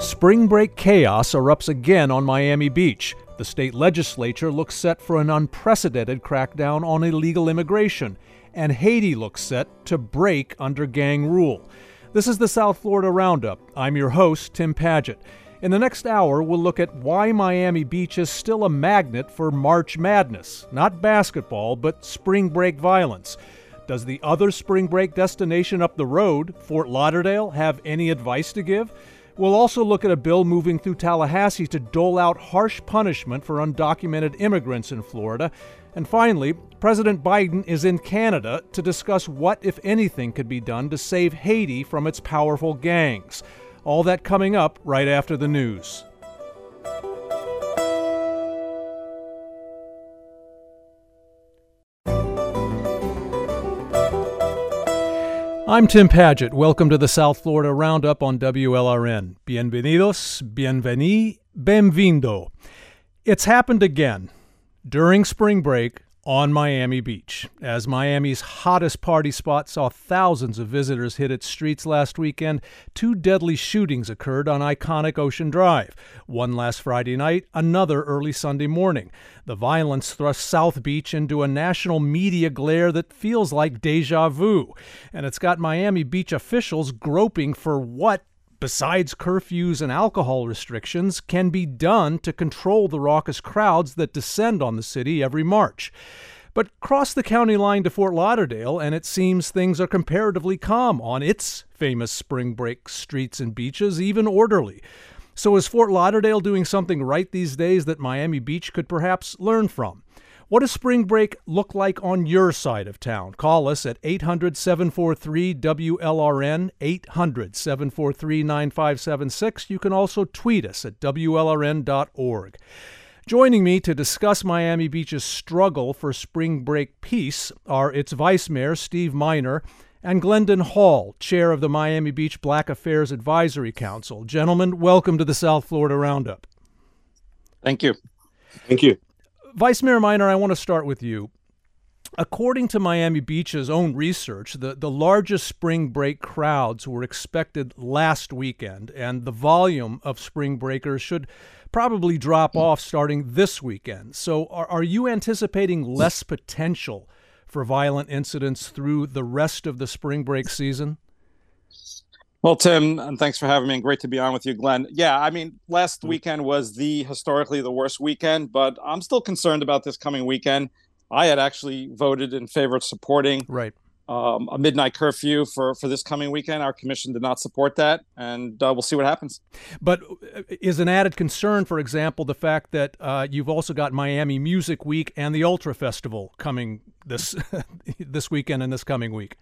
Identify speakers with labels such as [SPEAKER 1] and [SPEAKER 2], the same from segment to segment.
[SPEAKER 1] Spring break chaos erupts again on Miami Beach. The state legislature looks set for an unprecedented crackdown on illegal immigration, and Haiti looks set to break under gang rule. This is the South Florida Roundup. I'm your host, Tim Padgett. In the next hour, we'll look at why Miami Beach is still a magnet for March Madness. Not basketball, but spring break violence. Does the other spring break destination up the road, Fort Lauderdale, have any advice to give? We'll also look at a bill moving through Tallahassee to dole out harsh punishment for undocumented immigrants in Florida. And finally, President Biden is in Canada to discuss what, if anything, could be done to save Haiti from its powerful gangs. All that coming up right after the news. I'm Tim Padgett. Welcome to the South Florida Roundup on WLRN. Bienvenidos, bienveni, benvindo. It's happened again. During spring break, on Miami Beach, as Miami's hottest party spot saw thousands of visitors hit its streets last weekend, two deadly shootings occurred on iconic Ocean Drive. One last Friday night, another early Sunday morning. The violence thrust South Beach into a national media glare that feels like deja vu, and it's got Miami Beach officials groping for what besides curfews and alcohol restrictions, can be done to control the raucous crowds that descend on the city every March. But cross the county line to Fort Lauderdale, and it seems things are comparatively calm on its famous spring break streets and beaches, even orderly. So, is Fort Lauderdale doing something right these days that Miami Beach could perhaps learn from? What does spring break look like on your side of town? Call us at 800 743 WLRN, 800 743 9576. You can also tweet us at WLRN.org. Joining me to discuss Miami Beach's struggle for spring break peace are its Vice Mayor, Steve Meiner, and Glendon Hall, chair of the Miami Beach Black Affairs Advisory Council. Gentlemen, welcome to the South Florida Roundup.
[SPEAKER 2] Thank you.
[SPEAKER 3] Thank you.
[SPEAKER 1] Vice Mayor Meiner, I want to start with you. According to Miami Beach's own research, the, the largest spring break crowds were expected last weekend, and the volume of spring breakers should probably drop hmm. off starting this weekend. So, are, are you anticipating less potential for violent incidents through the rest of the spring break season?
[SPEAKER 2] Well, Tim, and thanks for having me. And great to be on with you, Glenn. Yeah, I mean, last weekend was the historically the worst weekend, but I'm still concerned about this coming weekend. I had actually voted in favor of supporting
[SPEAKER 1] right
[SPEAKER 2] um, a midnight curfew for for this coming weekend. Our commission did not support that, and uh, we'll see what happens.
[SPEAKER 1] But uh, is an added concern, for example, the fact that uh, you've also got Miami Music Week and the Ultra Festival coming this this weekend and this coming week.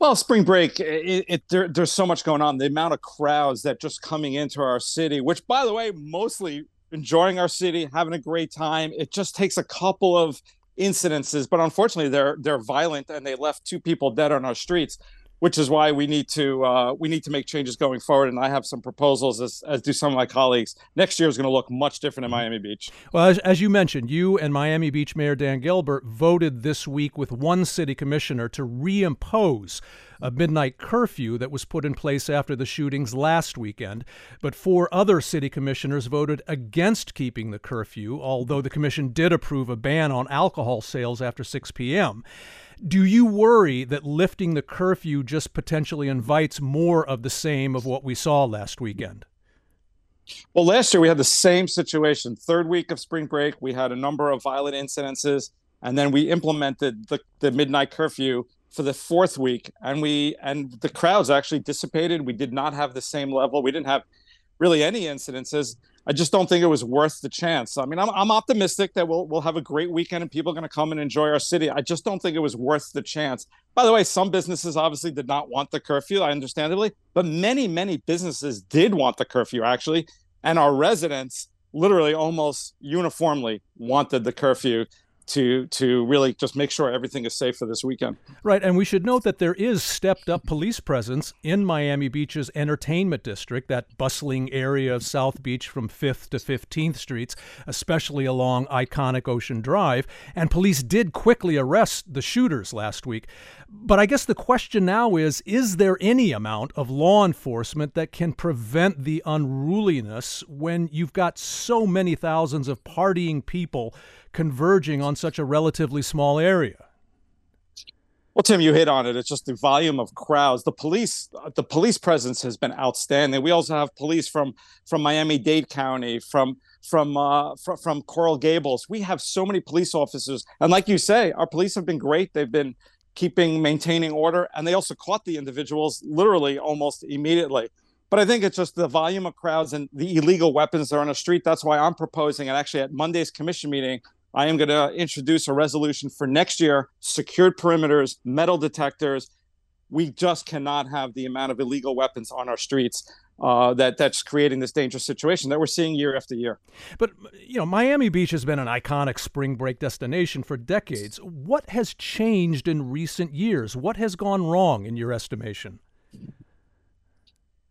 [SPEAKER 2] Well, spring break, it, it there, there's so much going on. The amount of crowds that just coming into our city, which, by the way, mostly enjoying our city, having a great time. It just takes a couple of incidences, but unfortunately, they're they're violent and they left two people dead on our streets which is why we need to uh, we need to make changes going forward. And I have some proposals, as, as do some of my colleagues. Next year is going to look much different in Miami Beach.
[SPEAKER 1] Well, as, as, you mentioned, you and Miami Beach Mayor Dan Gelber voted this week with one city commissioner to reimpose a midnight curfew that was put in place after the shootings last weekend. But four other city commissioners voted against keeping the curfew, although the commission did approve a ban on alcohol sales after 6 p.m. Do you worry that lifting the curfew just potentially invites more of the same of what we saw last weekend?
[SPEAKER 2] Well, last year we had the same situation. Third week of spring break, we had a number of violent incidences, and then we implemented the, the midnight curfew for the fourth week, and we and the crowds actually dissipated. We did not have the same level. We didn't have really any incidences. I just don't think it was worth the chance. I mean, I'm, I'm optimistic that we'll we'll have a great weekend and people are going to come and enjoy our city. I just don't think it was worth the chance. By the way, some businesses obviously did not want the curfew, I understandably, but many many businesses did want the curfew actually, and our residents literally almost uniformly wanted the curfew to to really just make sure everything is safe for this weekend.
[SPEAKER 1] Right, and we should note that there is stepped up police presence in Miami Beach's entertainment district, that bustling area of South Beach from 5th to 15th Streets, especially along iconic Ocean Drive, and police did quickly arrest the shooters last week. But I guess the question now is is there any amount of law enforcement that can prevent the unruliness when you've got so many thousands of partying people converging on such a relatively small area?
[SPEAKER 2] Well, Tim, you hit on it. It's just the volume of crowds. The police, the police presence has been outstanding. We also have police from from Miami Dade County, from from uh, fr- from Coral Gables. We have so many police officers, and like you say, our police have been great. They've been keeping maintaining order, and they also caught the individuals literally almost immediately. But I think it's just the volume of crowds and the illegal weapons that are on the street. That's why I'm proposing, and actually at Monday's commission meeting, I am going to introduce a resolution for next year secured perimeters, metal detectors. We just cannot have the amount of illegal weapons on our streets uh, that that's creating this dangerous situation that we're seeing year after year.
[SPEAKER 1] But you know, Miami Beach has been an iconic spring break destination for decades. What has changed in recent years? What has gone wrong in your estimation?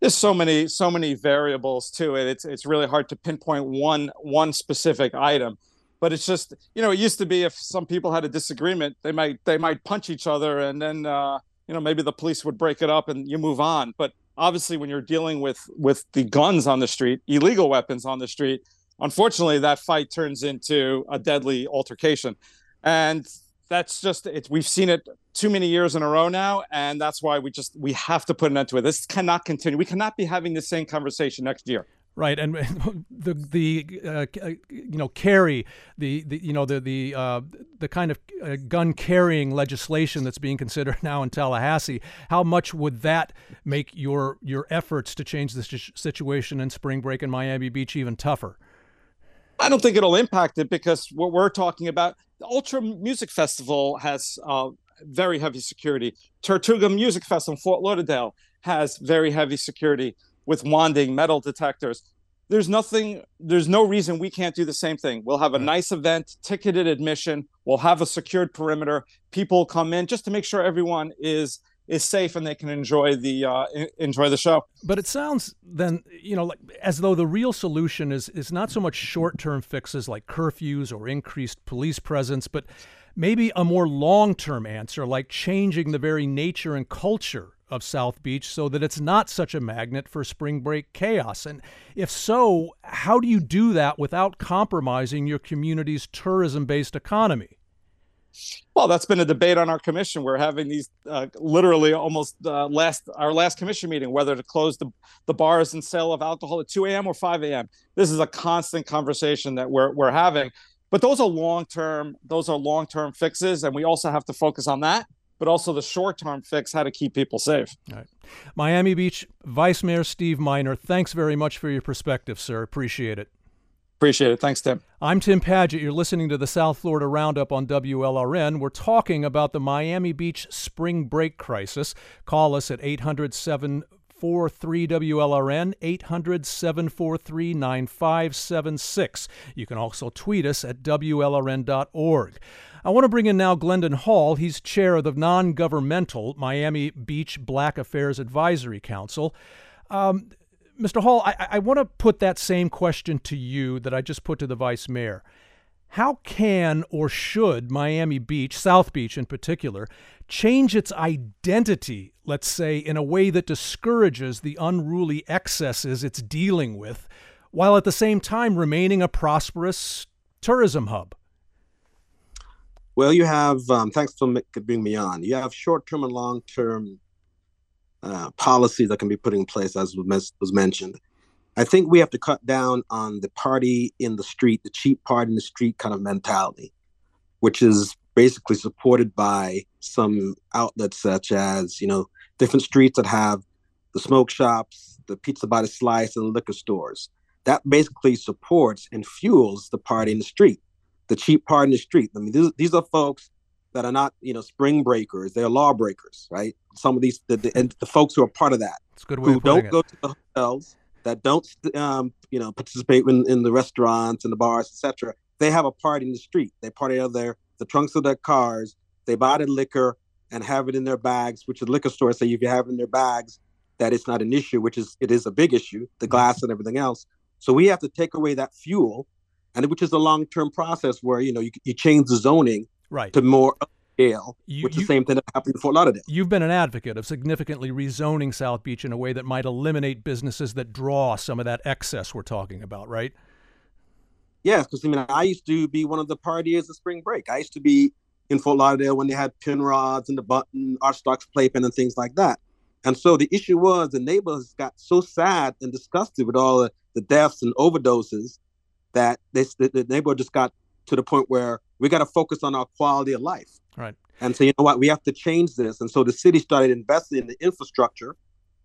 [SPEAKER 2] There's so many so many variables to it. It's it's really hard to pinpoint one one specific item but it's just you know it used to be if some people had a disagreement they might they might punch each other and then uh, you know maybe the police would break it up and you move on. But obviously when you're dealing with with the guns on the street illegal weapons on the street unfortunately that fight turns into a deadly altercation. And that's just it's we've seen it too many years in a row now and that's why we just we have to put an end to it. This cannot continue. We cannot be having the same conversation next year
[SPEAKER 1] Right, and the the uh, uh, you know carry the, the you know the the uh, the kind of uh, gun carrying legislation that's being considered now in Tallahassee. How much would that make your your efforts to change the situation in Spring Break in Miami Beach even tougher?
[SPEAKER 2] I don't think it'll impact it because what we're talking about, the Ultra Music Festival has uh, very heavy security. Tortuga Music Festival in Fort Lauderdale has very heavy security with wanding metal detectors. There's nothing there's no reason we can't do the same thing. We'll have a nice event ticketed admission. We'll have a secured perimeter. People come in just to make sure everyone is is safe and they can enjoy the uh, enjoy the show.
[SPEAKER 1] But it sounds then you know like as though the real solution is is not so much short-term fixes like curfews or increased police presence but maybe a more long-term answer like changing the very nature and culture of South Beach so that it's not such a magnet for spring break chaos? And if so, how do you do that without compromising your community's tourism based economy?
[SPEAKER 2] Well, that's been a debate on our commission. We're having these uh, literally almost uh, last our last commission meeting whether to close the, the bars and sale of alcohol at 2 a.m. or 5 a.m. This is a constant conversation that we're we're having. But those are long term. Those are long term fixes, and we also have to focus on that but also the short term fix how to keep people safe.
[SPEAKER 1] Miami Beach Vice Mayor Steve Meiner, thanks very much for your perspective, sir. Appreciate it.
[SPEAKER 2] Appreciate it. Thanks, Tim.
[SPEAKER 1] I'm Tim Padgett. You're listening to the South Florida Roundup on WLRN. We're talking about the Miami Beach spring break crisis. Call us at 800 743 WLRN, 800 743 9576. You can also tweet us at WLRN.org. I want to bring in now Glendon Hall. He's chair of the non governmental Miami Beach Black Affairs Advisory Council. Um, Mr. Hall, I, I want to put that same question to you that I just put to the vice mayor. How can or should Miami Beach, South Beach in particular, change its identity, let's say, in a way that discourages the unruly excesses it's dealing with, while at the same time remaining a prosperous tourism hub?
[SPEAKER 3] Well, you have, um, thanks for bringing me on. You have short term and long term uh, policies that can be put in place, as was, mentioned. I think we have to cut down on the party in the street, the cheap party in the street kind of mentality, which is basically supported by some outlets such as, you know, different streets that have the smoke shops, the pizza by the slice, and liquor stores. That basically supports and fuels the party in the street the cheap part in the street. I mean, these, these are folks that are not, you know, spring breakers. They're lawbreakers, right? Some of these, the, the, and the folks who are part of that,
[SPEAKER 1] It's good way
[SPEAKER 3] who don't go to the hotels, that don't, um, you know, participate in, in the restaurants and the bars, etc. They have a party in the street. They party out of their the trunks of their cars. They buy the liquor and have it in their bags, which the liquor stores say if you have it in their bags, that it's not an issue, which is it is a big issue, the mm-hmm. glass and everything else. So we have to take away that fuel, and which is a long term process where you know you, you change the zoning
[SPEAKER 1] right
[SPEAKER 3] to more scale, you, which is the same thing that happened in Fort Lauderdale.
[SPEAKER 1] You've been an advocate of significantly rezoning South Beach in a way that might eliminate businesses that draw some of that excess we're talking about, right?
[SPEAKER 3] Yes, because I mean, I used to be one of the partiers of spring break. I used to be in Fort Lauderdale when they had Penrod's and the button, Archstocks playpen, and things like that. And so the issue was the neighbors got so sad and disgusted with all the, the deaths and overdoses that they, the, the neighborhood just got to the point where we got to focus on our quality of life.
[SPEAKER 1] Right.
[SPEAKER 3] And so you know what, we have to change this. And so the city started investing in the infrastructure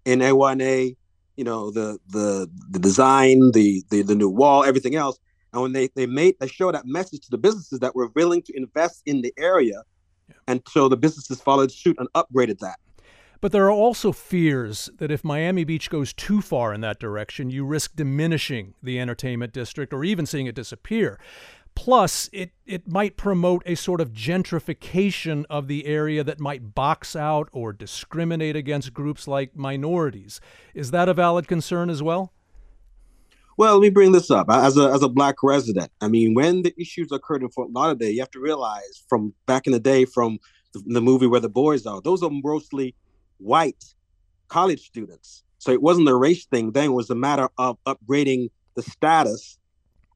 [SPEAKER 3] in A1A, you know, the the the design, the the, the new wall, everything else. And when they, they made they showed that message to the businesses that were willing to invest in the area, yeah. and so the businesses followed suit and upgraded that.
[SPEAKER 1] But there are also fears that if Miami Beach goes too far in that direction, you risk diminishing the entertainment district or even seeing it disappear. Plus, it, it might promote a sort of gentrification of the area that might box out or discriminate against groups like minorities. Is that a valid concern as well?
[SPEAKER 3] Well, let me bring this up as a as a black resident. I mean, when the issues occurred in Fort Lauderdale, you have to realize from back in the day, from the, the movie Where the Boys Are, those are mostly white college students. So it wasn't a race thing. Then it was a matter of upgrading the status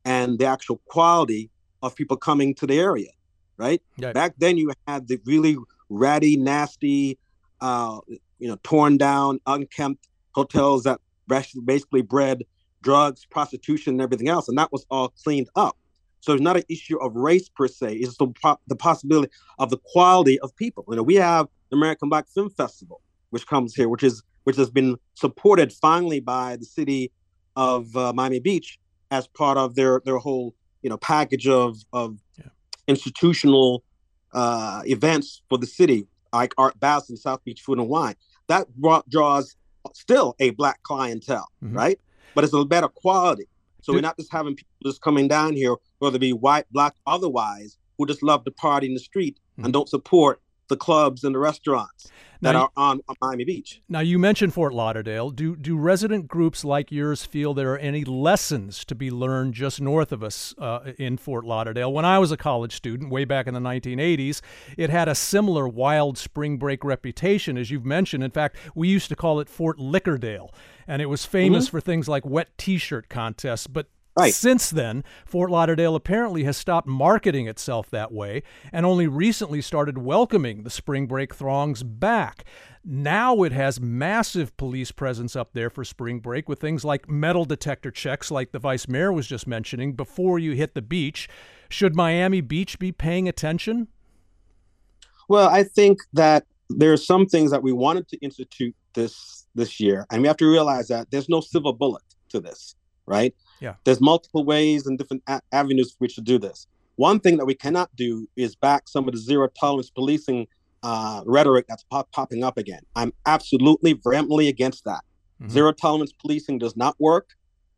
[SPEAKER 3] and the actual quality of people coming to the area, right? Yeah. Back then, you had the really ratty, nasty, uh, you know, torn down, unkempt hotels that basically bred drugs, prostitution, and everything else, and that was all cleaned up. So it's not an issue of race per se; it's the the possibility of the quality of people. You know, we have the American Black Film Festival, which comes here, which is which has been supported finally by the city of uh, Miami Beach as part of their their whole you know package of of yeah. institutional uh, events for the city, like Art Basel and South Beach Food and Wine. That brought, draws still a black clientele, mm-hmm. right? but it's a better quality. So we're not just having people just coming down here, whether it be white, black, otherwise, who just love to party in the street mm-hmm. and don't support the clubs and the restaurants that now, are on, on, Miami Beach.
[SPEAKER 1] Now you mentioned Fort Lauderdale. Do do resident groups like yours feel there are any lessons to be learned just north of us uh, in Fort Lauderdale? When I was a college student, way back in the 1980s, it had a similar wild spring break reputation, as you've mentioned. In fact, we used to call it Fort Liquordale, and it was famous mm-hmm. for things like wet T-shirt contests. But Right. Since then, Fort Lauderdale apparently has stopped marketing itself that way and only recently started welcoming the spring break throngs back. Now it has massive police presence up there for spring break with things like metal detector checks, like the vice mayor was just mentioning, before you hit the beach. Should Miami Beach be paying attention?
[SPEAKER 3] Well, I think that there are some things that we wanted to institute this this year, and we have to realize that there's no silver bullet to this, right?
[SPEAKER 1] Yeah.
[SPEAKER 3] There's multiple ways and different a- avenues for which to do this. One thing that we cannot do is back some of the zero tolerance policing uh, rhetoric that's pop- popping up again. I'm absolutely vehemently against that. Mm-hmm. Zero tolerance policing does not work.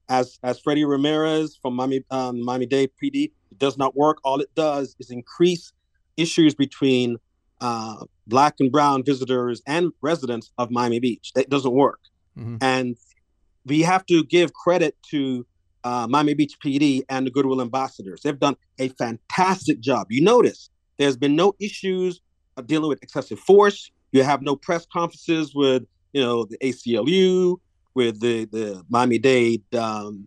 [SPEAKER 3] As as Freddie Ramirez from Miami um, Miami Dade PD, it does not work. All it does is increase issues between uh, black and brown visitors and residents of Miami Beach. That doesn't work. Mm-hmm. And we have to give credit to uh, Miami Beach PD and the Goodwill Ambassadors. They've done a fantastic job. You notice there's been no issues of dealing with excessive force. You have no press conferences with, you know, the ACLU, with the the Miami Dade um,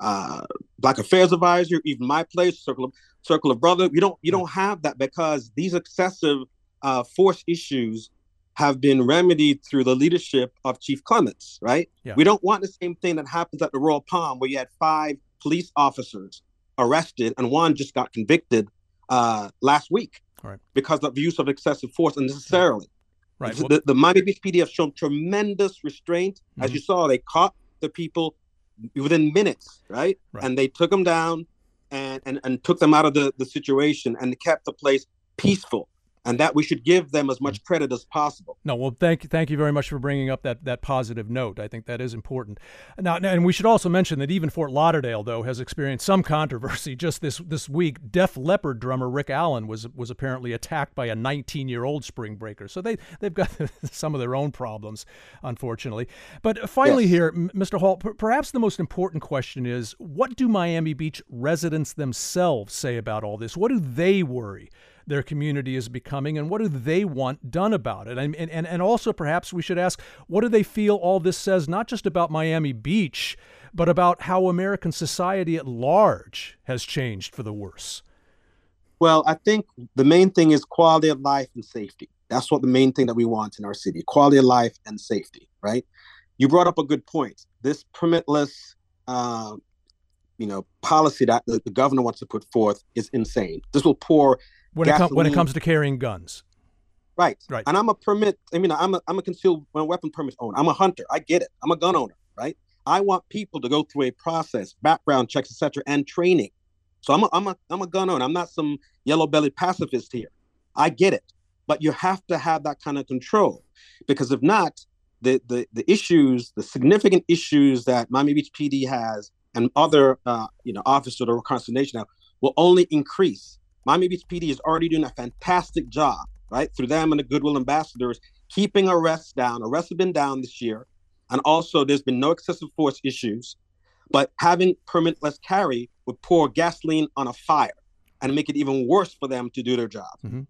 [SPEAKER 3] uh, Black Affairs Advisor, even my place, Circle of Circle of Brother. You don't you don't have that because these excessive uh, force issues have been remedied through the leadership of Chief Clements, right? Yeah. We don't want the same thing that happens at the Royal Palm where you had five police officers arrested and one just got convicted uh, last week right. because of the use of excessive force unnecessarily. Right. Well, the, the Miami Beach PD have shown tremendous restraint. Mm-hmm. As you saw, they caught the people within minutes, right? right? And they took them down and, and, and took them out of the, the situation and kept the place peaceful. And that we should give them as much mm. credit as possible.
[SPEAKER 1] No, well, thank you, thank you very much for bringing up that that positive note. I think that is important. Now, and we should also mention that even Fort Lauderdale, though, has experienced some controversy. Just this this week, Def Leppard drummer Rick Allen was was apparently attacked by a 19 year old spring breaker. So they they've got some of their own problems, unfortunately. But finally, yes. here, Mr. Hall, p- perhaps the most important question is: What do Miami Beach residents themselves say about all this? What do they worry? Their community is becoming and what do they want done about it? And, and, and also, perhaps we should ask what do they feel all this says, not just about Miami Beach, but about how American society at large has changed for the worse?
[SPEAKER 3] Well, I think the main thing is quality of life and safety. That's what the main thing that we want in our city quality of life and safety, right? You brought up a good point. This permitless, uh, you know, policy that the, the governor wants to put forth is insane. This will pour
[SPEAKER 1] when it, com- when it comes to carrying guns.
[SPEAKER 3] Right. Right. And I'm a permit. I mean, I'm a I'm a concealed weapon permit owner. I'm a hunter. I get it. I'm a gun owner. Right. I want people to go through a process, background checks, etc., and training. So I'm a I'm a I'm a gun owner. I'm not some yellow bellied pacifist here. I get it, but you have to have that kind of control, because if not, the the the issues, the significant issues that Miami Beach PD has and other uh, you know officers of the have will only increase Miami Beach PD is already doing a fantastic job, right? Through them and the Goodwill ambassadors, keeping arrests down. Arrests have been down this year. And also, there's been no excessive force issues. But having permitless carry would pour gasoline on a fire and make it even worse for them to do their job.
[SPEAKER 1] Mm-hmm.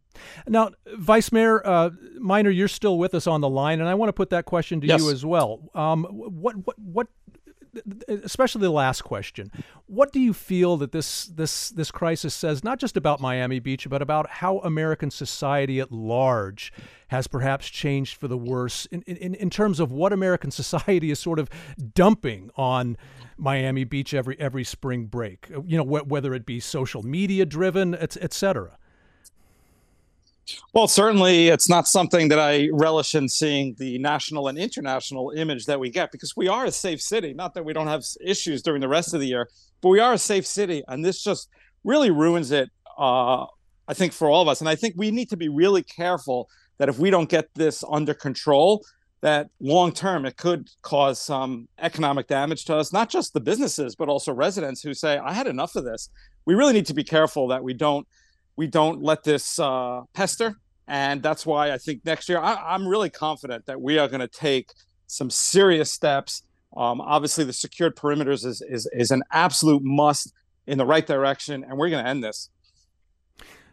[SPEAKER 1] Now, Vice Mayor uh, Meiner, you're still with us on the line, and I want to put that question to yes. you as well. Um, what what what especially the last question. What do you feel that this this this crisis says not just about Miami Beach, but about how American society at large has perhaps changed for the worse in, in, in terms of what American society is sort of dumping on Miami Beach every every spring break? You know, wh- whether it be social media driven, et, et cetera.
[SPEAKER 2] Well, certainly it's not something that I relish in seeing the national and international image that we get because we are a safe city. Not that we don't have issues during the rest of the year, but we are a safe city. And this just really ruins it, uh, I think, for all of us. And I think we need to be really careful that if we don't get this under control, that long term it could cause some economic damage to us, not just the businesses, but also residents who say, I had enough of this. We really need to be careful that we don't we don't let this uh, pester. And that's why I think next year I, am really confident that we are going to take some serious steps. Um, obviously, the secured perimeters is, is is an absolute must in the right direction, and we're going to end this.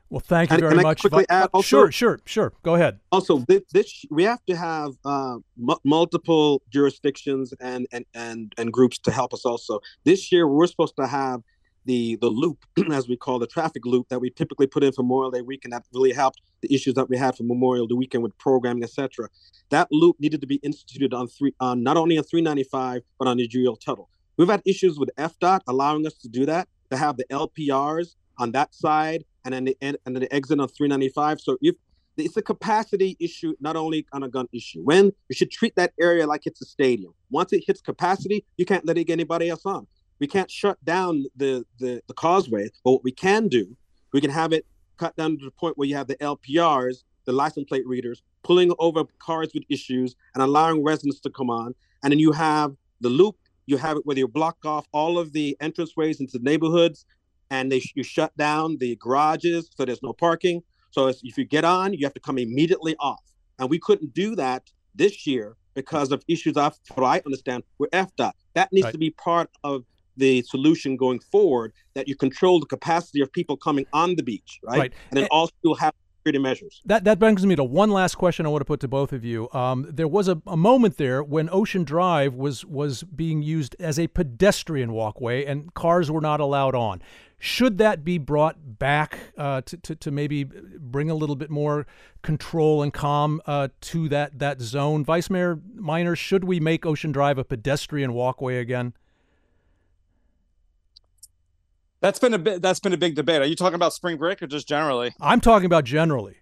[SPEAKER 1] Well, thank you very and, much. Quickly add also, sure, sure, sure. Go ahead.
[SPEAKER 3] Also, this, this we have to have uh, m- multiple jurisdictions and, and and and groups to help us. Also, this year we're supposed to have the the loop, as we call the traffic loop that we typically put in for Memorial Day weekend, that really helped the issues that we had for Memorial Day weekend with programming, etc. That loop needed to be instituted on three, on not only on 395 but on the Julia Tuttle. We've had issues with FDOT allowing us to do that, to have the LPRs on that side and then the and then the exit on 395. So if it's a capacity issue, not only on a gun issue. When you should treat that area like it's a stadium. Once it hits capacity, you can't let it get anybody else on. We can't shut down the, the, the causeway, but what we can do, we can have it cut down to the point where you have the LPRs, the license plate readers, pulling over cars with issues and allowing residents to come on. And then you have the loop, you have it where you block off all of the entranceways into neighborhoods and they you shut down the garages so there's no parking. So if you get on, you have to come immediately off. And we couldn't do that this year because of issues I, what I understand, with FDOT. That needs right. to be part of the solution going forward that you control the capacity of people coming on the beach, right? right. And then and, also have security measures.
[SPEAKER 1] That that brings me to one last question I want to put to both of you. Um, there was a, a moment there when Ocean Drive was was being used as a pedestrian walkway and cars were not allowed on. Should that be brought back uh, to, to, to, maybe bring a little bit more control and calm uh, to that, that zone? Vice Mayor Meiner, should we make Ocean Drive a pedestrian walkway again?
[SPEAKER 2] That's been a bit. That's been a big debate. Are you talking about spring break or just generally?
[SPEAKER 1] I'm talking about generally.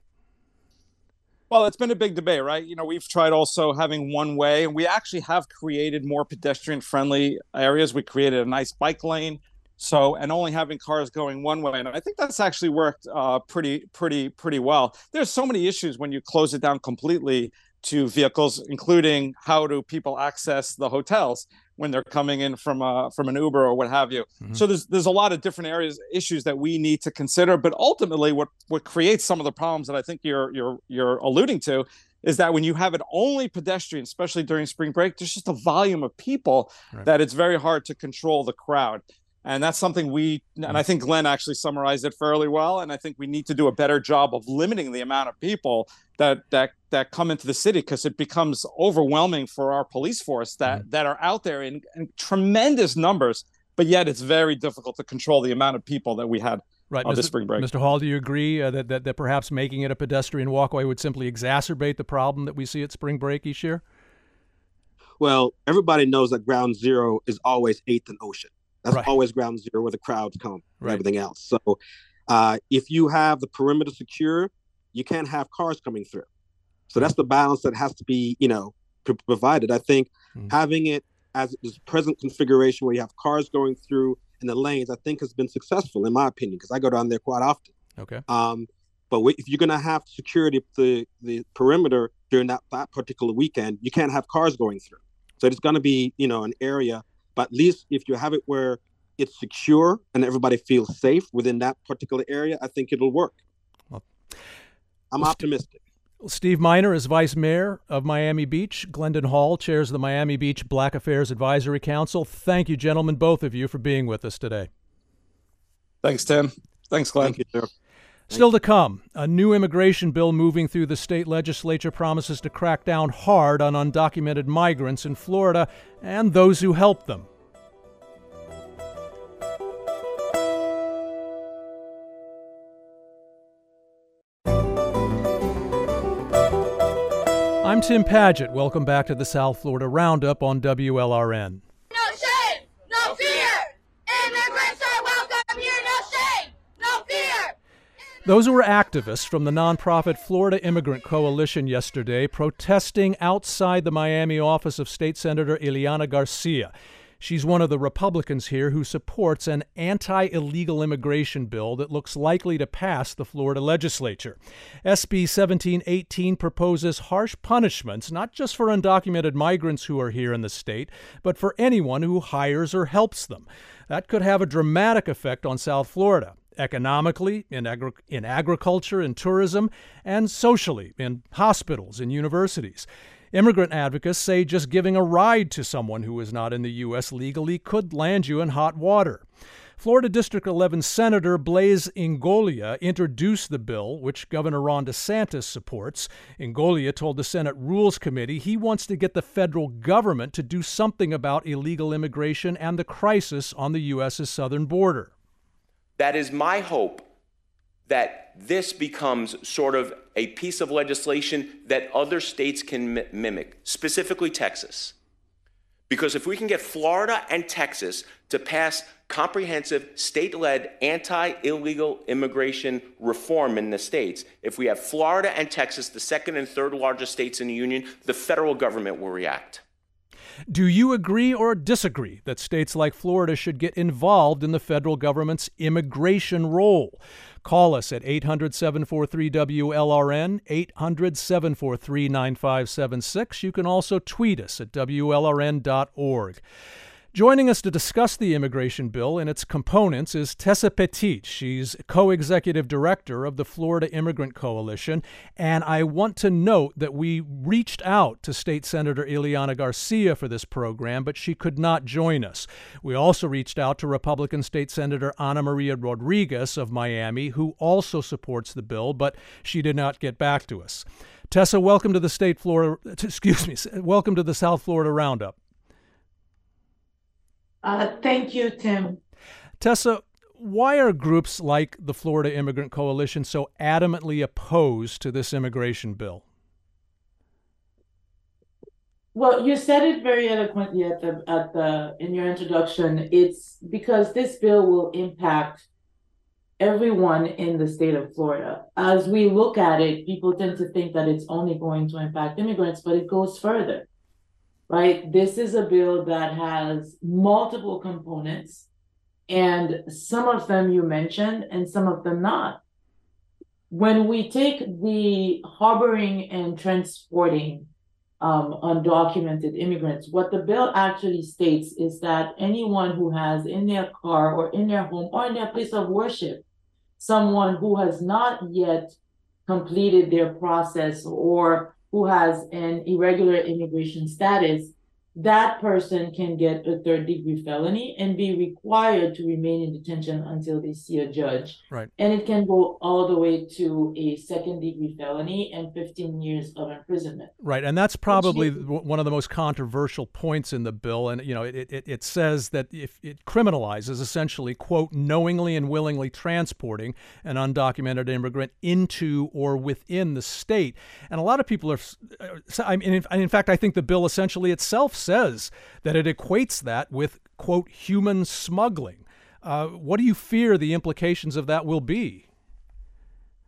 [SPEAKER 2] Well, it's been a big debate, right? You know, we've tried also having one way, and we actually have created more pedestrian friendly areas. We created a nice bike lane So, and only having cars going one way, and I think that's actually worked uh, pretty, pretty, pretty well. There's so many issues when you close it down completely to vehicles, including how do people access the hotels when they're coming in from a, from an Uber or what have you. Mm-hmm. So there's there's a lot of different areas issues that we need to consider. But ultimately, what what creates some of the problems that I think you're you're you're alluding to is that when you have it only pedestrian, especially during spring break, there's just a volume of people right. that it's very hard to control the crowd and that's something we and i think glenn actually summarized it fairly well and i think we need to do a better job of limiting the amount of people that that that come into the city because it becomes overwhelming for our police force that mm-hmm. that are out there in, in, tremendous numbers but yet it's very difficult to control the amount of people that we had right Mr. spring break
[SPEAKER 1] mr hall do you agree uh, that, that that perhaps making it a pedestrian walkway would simply exacerbate the problem that we see at spring break each year
[SPEAKER 3] well everybody knows that ground zero is always 8th and ocean that's right. always ground zero where the crowds come right. everything else. So uh, if you have the perimeter secure, you can't have cars coming through. So that's the balance that has to be, you know, provided. I think mm. having it as this present configuration where you have cars going through in the lanes, I think has been successful in my opinion because I go down there quite often.
[SPEAKER 1] Okay.
[SPEAKER 3] Um, but if you're going to have security the the perimeter during that that particular weekend, you can't have cars going through. So it's going to be, you know, an area but at least if you have it where it's secure and everybody feels safe within that particular area, I think it'll work. Well, I'm well, optimistic.
[SPEAKER 1] Steve Meiner is vice mayor of Miami Beach. Glendon Hall chairs the Miami Beach Black Affairs Advisory Council. Thank you, gentlemen, both of you, for being with us today.
[SPEAKER 2] Thanks, Tim. Thanks, Glenn.
[SPEAKER 3] Thank you,
[SPEAKER 1] Still to come, a new immigration bill moving through the state legislature promises to crack down hard on undocumented migrants in Florida and those who help them. I'm Tim Padgett. Welcome back to the South Florida Roundup on WLRN. Those were activists from the nonprofit Florida Immigrant Coalition yesterday protesting outside the Miami office of State Senator Ileana Garcia. She's one of the Republicans here who supports an anti illegal immigration bill that looks likely to pass the Florida legislature. SB 1718 proposes harsh punishments not just for undocumented migrants who are here in the state, but for anyone who hires or helps them. That could have a dramatic effect on South Florida economically, in, agri- in agriculture and tourism, and socially, in hospitals and universities. Immigrant advocates say just giving a ride to someone who is not in the U.S. legally could land you in hot water. Florida District 11 Senator Blaise Ingoglia introduced the bill, which Governor Ron DeSantis supports. Ingoglia told the Senate Rules Committee he wants to get the federal government to do something about illegal immigration and the crisis on the U.S.'s southern border.
[SPEAKER 4] That is my hope that this becomes sort of a piece of legislation that other states can m- mimic, specifically Texas. Because if we can get Florida and Texas to pass comprehensive state led anti illegal immigration reform in the states, if we have Florida and Texas, the second and third largest states in the union, the federal government will react.
[SPEAKER 1] Do you agree or disagree that states like Florida should get involved in the federal government's immigration role? Call us at 800 743 WLRN, 800 743 9576. You can also tweet us at WLRN.org. Joining us to discuss the immigration bill and its components is Tessa Petit. She's co executive director of the Florida Immigrant Coalition. And I want to note that we reached out to State Senator Ileana Garcia for this program, but she could not join us. We also reached out to Republican State Senator Ana Maria Rodriguez of Miami, who also supports the bill, but she did not get back to us. Tessa, welcome to the State Florida, excuse me, welcome to the South Florida Roundup.
[SPEAKER 5] Uh, thank you, Tim.
[SPEAKER 1] Tessa, why are groups like the Florida Immigrant Coalition so adamantly opposed to this immigration bill?
[SPEAKER 5] Well, you said it very eloquently at the at the in your introduction. It's because this bill will impact everyone in the state of Florida. As we look at it, people tend to think that it's only going to impact immigrants, but it goes further right? This is a bill that has multiple components and some of them you mentioned, and some of them not. When we take the harboring and transporting um, undocumented immigrants, what the bill actually states is that anyone who has in their car or in their home or in their place of worship someone who has not yet completed their process or who has an irregular immigration status that person can get a third degree felony and be required to remain in detention until they see a judge.
[SPEAKER 1] Right.
[SPEAKER 5] And it can go all the way to a second degree felony and 15 years of imprisonment.
[SPEAKER 1] Right. And that's probably one of the most controversial points in the bill. And, you know, it, it, it says that if it criminalizes essentially, quote, knowingly and willingly transporting an undocumented immigrant into or within the state. And a lot of people are, uh, I mean, in, in fact, I think the bill essentially itself says that it equates that with, quote, human smuggling. Uh, what do you fear the implications of that will be?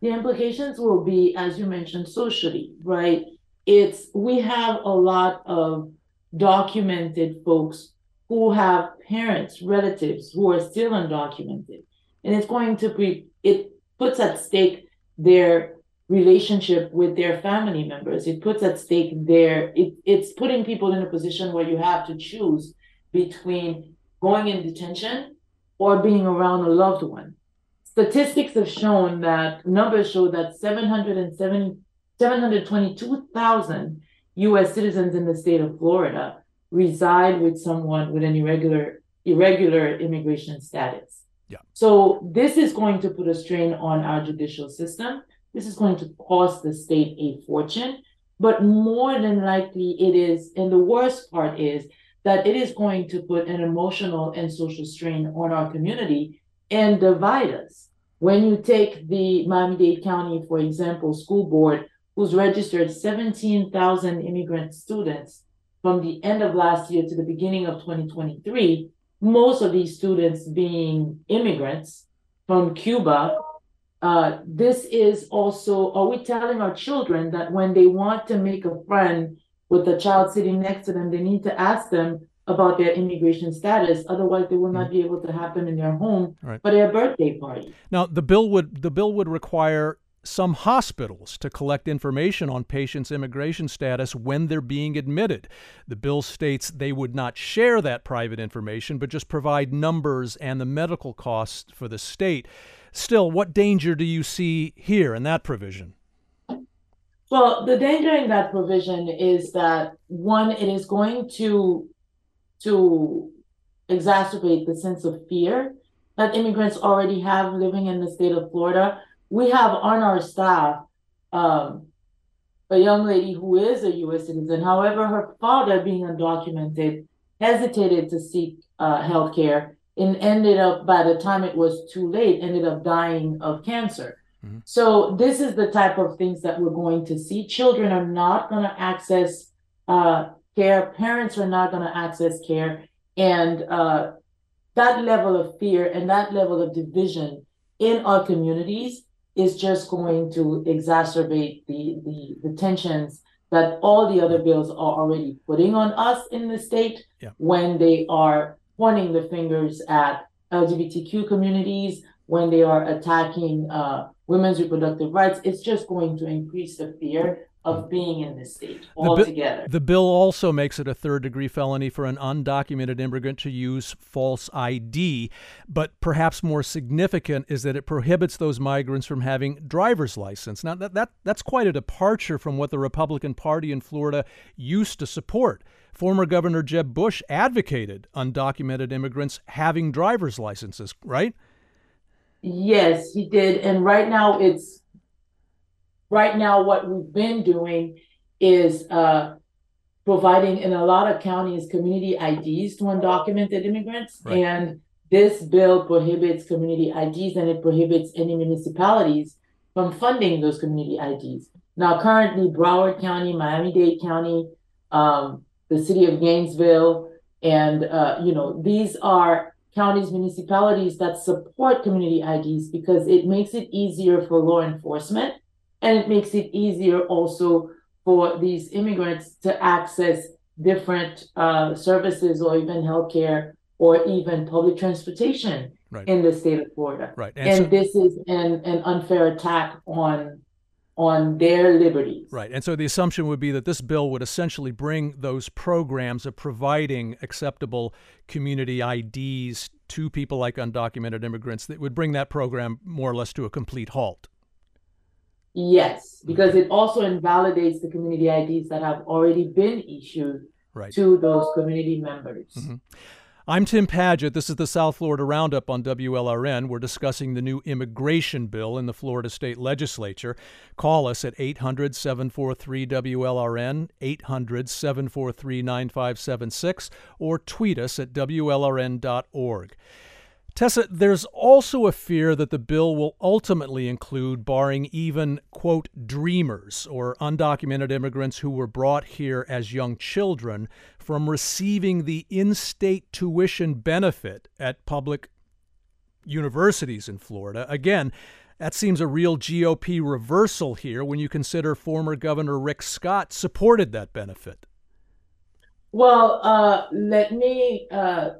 [SPEAKER 5] The implications will be, as you mentioned, socially, right? It's we have a lot of documented folks who have parents, relatives who are still undocumented. And it's going to be, it puts at stake their relationship with their family members. It puts at stake their, it, it's putting people in a position where you have to choose between going in detention or being around a loved one. Statistics have shown that numbers show that 770, 722,000 US citizens in the state of Florida reside with someone with an irregular irregular immigration status.
[SPEAKER 1] Yeah.
[SPEAKER 5] So this is going to put a strain on our judicial system. This is going to cost the state a fortune, but more than likely it is, and the worst part is that it is going to put an emotional and social strain on our community and divide us. When you take the Miami-Dade County, for example, school board, who's registered 17,000 immigrant students from the end of last year to the beginning of 2023, most of these students being immigrants from Cuba uh, this is also, are we telling our children that when they want to make a friend with the child sitting next to them, they need to ask them about their immigration status. Otherwise, they will not be able to happen in their home right. for their birthday party.
[SPEAKER 1] Now, the bill would the bill would require some hospitals to collect information on patients' immigration status when they're being admitted. The bill states they would not share that private information, but just provide numbers and the medical costs for the state. Still, what danger do you see here in that provision?
[SPEAKER 5] Well, the danger in that provision is that one, it is going to to exacerbate the sense of fear that immigrants already have living in the state of Florida. We have on our staff um, a young lady who is a U.S. citizen. However, her father, being undocumented, hesitated to seek uh, health care and ended up by the time it was too late ended up dying of cancer mm-hmm. so this is the type of things that we're going to see children are not going to access uh, care parents are not going to access care and uh, that level of fear and that level of division in our communities is just going to exacerbate the, the, the tensions that all the other bills are already putting on us in the state yeah. when they are pointing the fingers at LGBTQ communities, when they are attacking uh, women's reproductive rights, it's just going to increase the fear of being in this state altogether.
[SPEAKER 1] The, the bill also makes it a third degree felony for an undocumented immigrant to use false ID. But perhaps more significant is that it prohibits those migrants from having driver's license. Now, that, that, that's quite a departure from what the Republican Party in Florida used to support. Former Governor Jeb Bush advocated undocumented immigrants having driver's licenses, right?
[SPEAKER 5] Yes, he did. And right now, it's right now what we've been doing is uh, providing in a lot of counties community IDs to undocumented immigrants. Right. And this bill prohibits community IDs and it prohibits any municipalities from funding those community IDs. Now, currently, Broward County, Miami Dade County, um, the city of Gainesville, and uh, you know these are counties, municipalities that support community IDs because it makes it easier for law enforcement, and it makes it easier also for these immigrants to access different uh, services or even healthcare or even public transportation right. in the state of Florida.
[SPEAKER 1] Right.
[SPEAKER 5] And, and so, this is an, an unfair attack on on their liberties.
[SPEAKER 1] Right. And so the assumption would be that this bill would essentially bring those programs of providing acceptable community IDs to people like undocumented immigrants that would bring that program more or less to a complete halt.
[SPEAKER 5] Yes, because it also invalidates the community IDs that have already been issued
[SPEAKER 1] right.
[SPEAKER 5] to those community members.
[SPEAKER 1] Mm-hmm. I'm Tim Padgett. This is the South Florida Roundup on WLRN. We're discussing the new immigration bill in the Florida State Legislature. Call us at 800 743 WLRN, 800 743 9576, or tweet us at WLRN.org. Tessa, there's also a fear that the bill will ultimately include barring even, quote, dreamers or undocumented immigrants who were brought here as young children from receiving the in state tuition benefit at public universities in Florida. Again, that seems a real GOP reversal here when you consider former Governor Rick Scott supported that benefit.
[SPEAKER 5] Well, uh, let me uh,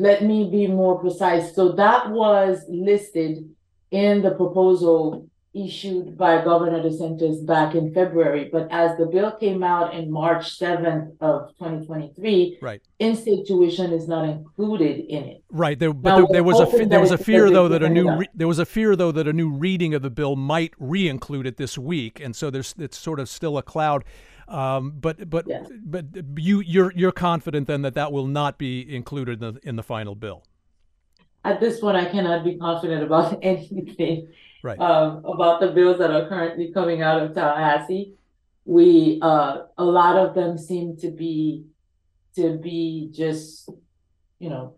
[SPEAKER 5] let me be more precise. So that was listed in the proposal issued by Governor DeSantis back in February. But as the bill came out in March 7th of 2023,
[SPEAKER 1] right.
[SPEAKER 5] in-state tuition is not included in it.
[SPEAKER 1] Right. There, but now, there, there, was a there was a fear though that a new re- there was a fear though that a new reading of the bill might re-include it this week, and so there's it's sort of still a cloud um, but but yes. but you you're you're confident then that that will not be included in the in the final bill.
[SPEAKER 5] At this point, I cannot be confident about anything
[SPEAKER 1] right.
[SPEAKER 5] um, about the bills that are currently coming out of Tallahassee. We uh, a lot of them seem to be to be just you know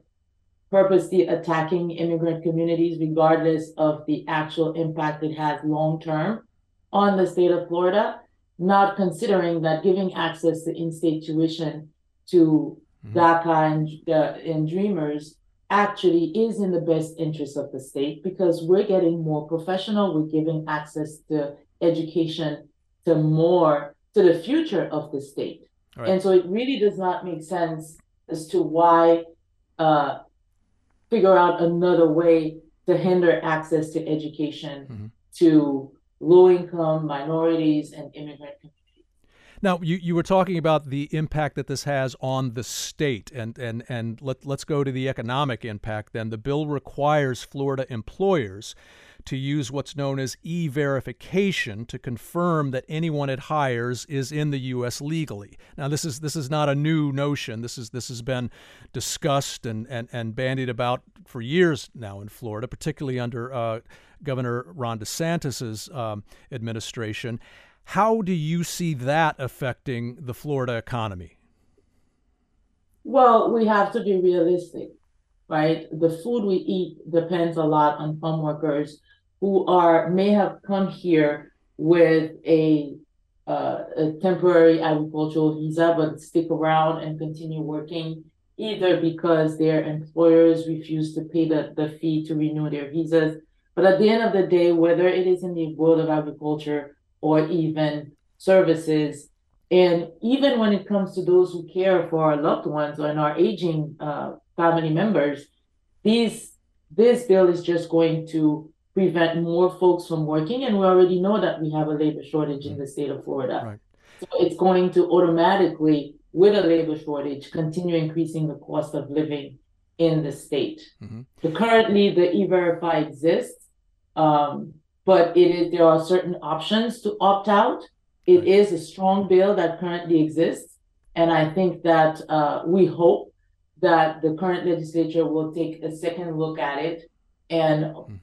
[SPEAKER 5] purposely attacking immigrant communities, regardless of the actual impact it has long term on the state of Florida not considering that giving access to in-state tuition to mm-hmm. DACA and, uh, and Dreamers actually is in the best interest of the state because we're getting more professional. We're giving access to education to more to the future of the state. Right. And so it really does not make sense as to why uh, figure out another way to hinder access to education mm-hmm. to low income minorities and immigrant.
[SPEAKER 1] Now, you, you were talking about the impact that this has on the state, and, and, and let, let's go to the economic impact then. The bill requires Florida employers to use what's known as e verification to confirm that anyone it hires is in the U.S. legally. Now, this is, this is not a new notion. This, is, this has been discussed and, and, and bandied about for years now in Florida, particularly under uh, Governor Ron DeSantis's um, administration. How do you see that affecting the Florida economy?
[SPEAKER 5] Well, we have to be realistic, right? The food we eat depends a lot on farm workers who are may have come here with a uh, a temporary agricultural visa, but stick around and continue working either because their employers refuse to pay the, the fee to renew their visas but at the end of the day, whether it is in the world of agriculture or even services, and even when it comes to those who care for our loved ones and our aging uh, family members, these this bill is just going to prevent more folks from working, and we already know that we have a labor shortage in the state of Florida.
[SPEAKER 1] Right.
[SPEAKER 5] So it's going to automatically, with a labor shortage, continue increasing the cost of living in the state. Mm-hmm. currently, the e-verify exists, um, but it is there are certain options to opt out. It is a strong bill that currently exists, and I think that uh, we hope that the current legislature will take a second look at it, and mm.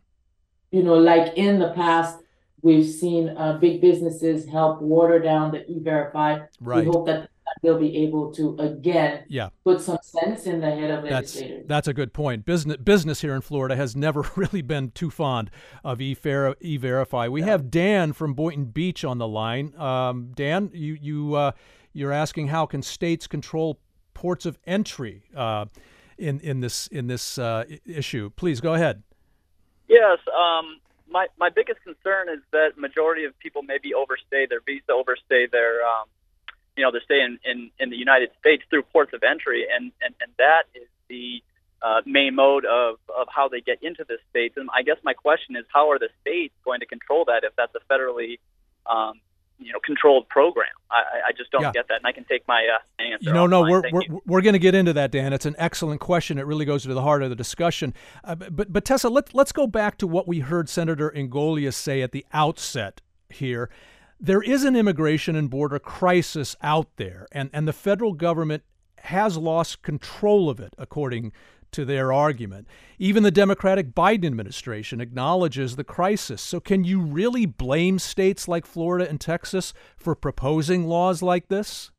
[SPEAKER 5] you know, like in the past, we've seen uh, big businesses help water down the e-verify.
[SPEAKER 1] Right.
[SPEAKER 5] We hope that they'll be able to again
[SPEAKER 1] yeah.
[SPEAKER 5] put some sense in the head of
[SPEAKER 1] that's,
[SPEAKER 5] legislators.
[SPEAKER 1] That's a good point. Business business here in Florida has never really been too fond of e-verify. We yeah. have Dan from Boynton Beach on the line. Um, Dan, you you uh, you're asking how can states control ports of entry uh, in in this in this uh, issue? Please go ahead.
[SPEAKER 6] Yes. Um, my, my biggest concern is that majority of people maybe overstay their visa, overstay their um, you know, to stay in, in, in the United States through ports of entry, and, and, and that is the uh, main mode of, of how they get into the states. And I guess my question is, how are the states going to control that if that's a federally um, you know controlled program. I, I just don't yeah. get that, and I can take my uh, answer.
[SPEAKER 1] No, no, we're we're, we're going to get into that, Dan. It's an excellent question. It really goes to the heart of the discussion. Uh, but but Tessa, let let's go back to what we heard Senator Ingoglia say at the outset here. There is an immigration and border crisis out there, and, and the federal government has lost control of it, according to their argument. Even the Democratic Biden administration acknowledges the crisis. So, can you really blame states like Florida and Texas for proposing laws like this?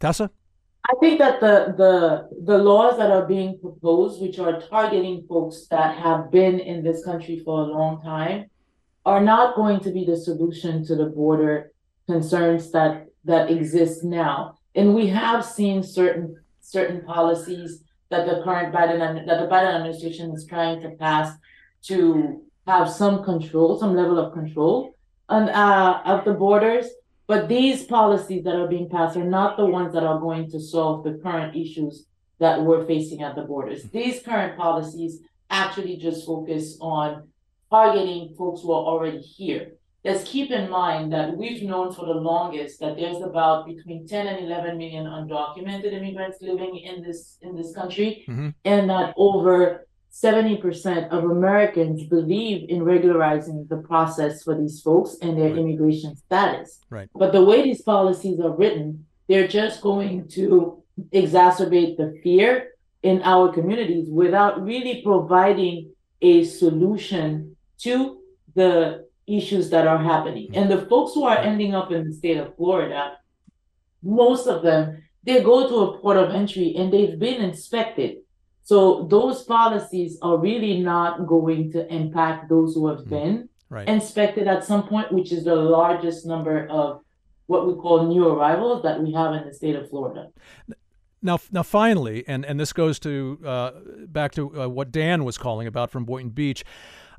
[SPEAKER 1] Tessa?
[SPEAKER 5] I think that the the the laws that are being proposed, which are targeting folks that have been in this country for a long time, are not going to be the solution to the border concerns that that exist now. And we have seen certain certain policies that the current Biden that the Biden administration is trying to pass to have some control, some level of control on uh, of the borders. But these policies that are being passed are not the ones that are going to solve the current issues that we're facing at the borders. These current policies actually just focus on targeting folks who are already here let's keep in mind that we've known for the longest that there's about between 10 and 11 million undocumented immigrants living in this in this country mm-hmm. and that over 70% of Americans believe in regularizing the process for these folks and their right. immigration status.
[SPEAKER 1] Right.
[SPEAKER 5] But the way these policies are written, they're just going to exacerbate the fear in our communities without really providing a solution to the issues that are happening. And the folks who are ending up in the state of Florida, most of them, they go to a port of entry and they've been inspected. So those policies are really not going to impact those who have mm-hmm. been right. inspected at some point, which is the largest number of what we call new arrivals that we have in the state of Florida.
[SPEAKER 1] Now, now, finally, and, and this goes to uh, back to uh, what Dan was calling about from Boynton Beach.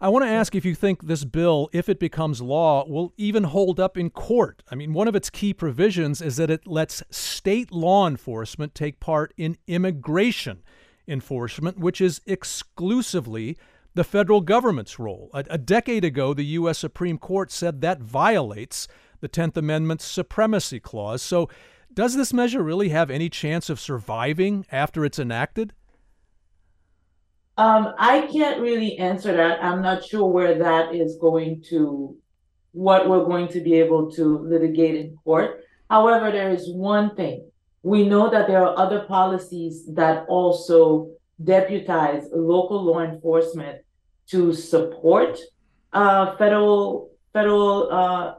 [SPEAKER 1] I want to ask if you think this bill, if it becomes law, will even hold up in court. I mean, one of its key provisions is that it lets state law enforcement take part in immigration enforcement, which is exclusively the federal government's role. A, a decade ago, the U.S. Supreme Court said that violates the 10th Amendment's supremacy clause. So, does this measure really have any chance of surviving after it's enacted?
[SPEAKER 5] Um, I can't really answer that. I'm not sure where that is going to, what we're going to be able to litigate in court. However, there is one thing. We know that there are other policies that also deputize local law enforcement to support uh, federal federal uh,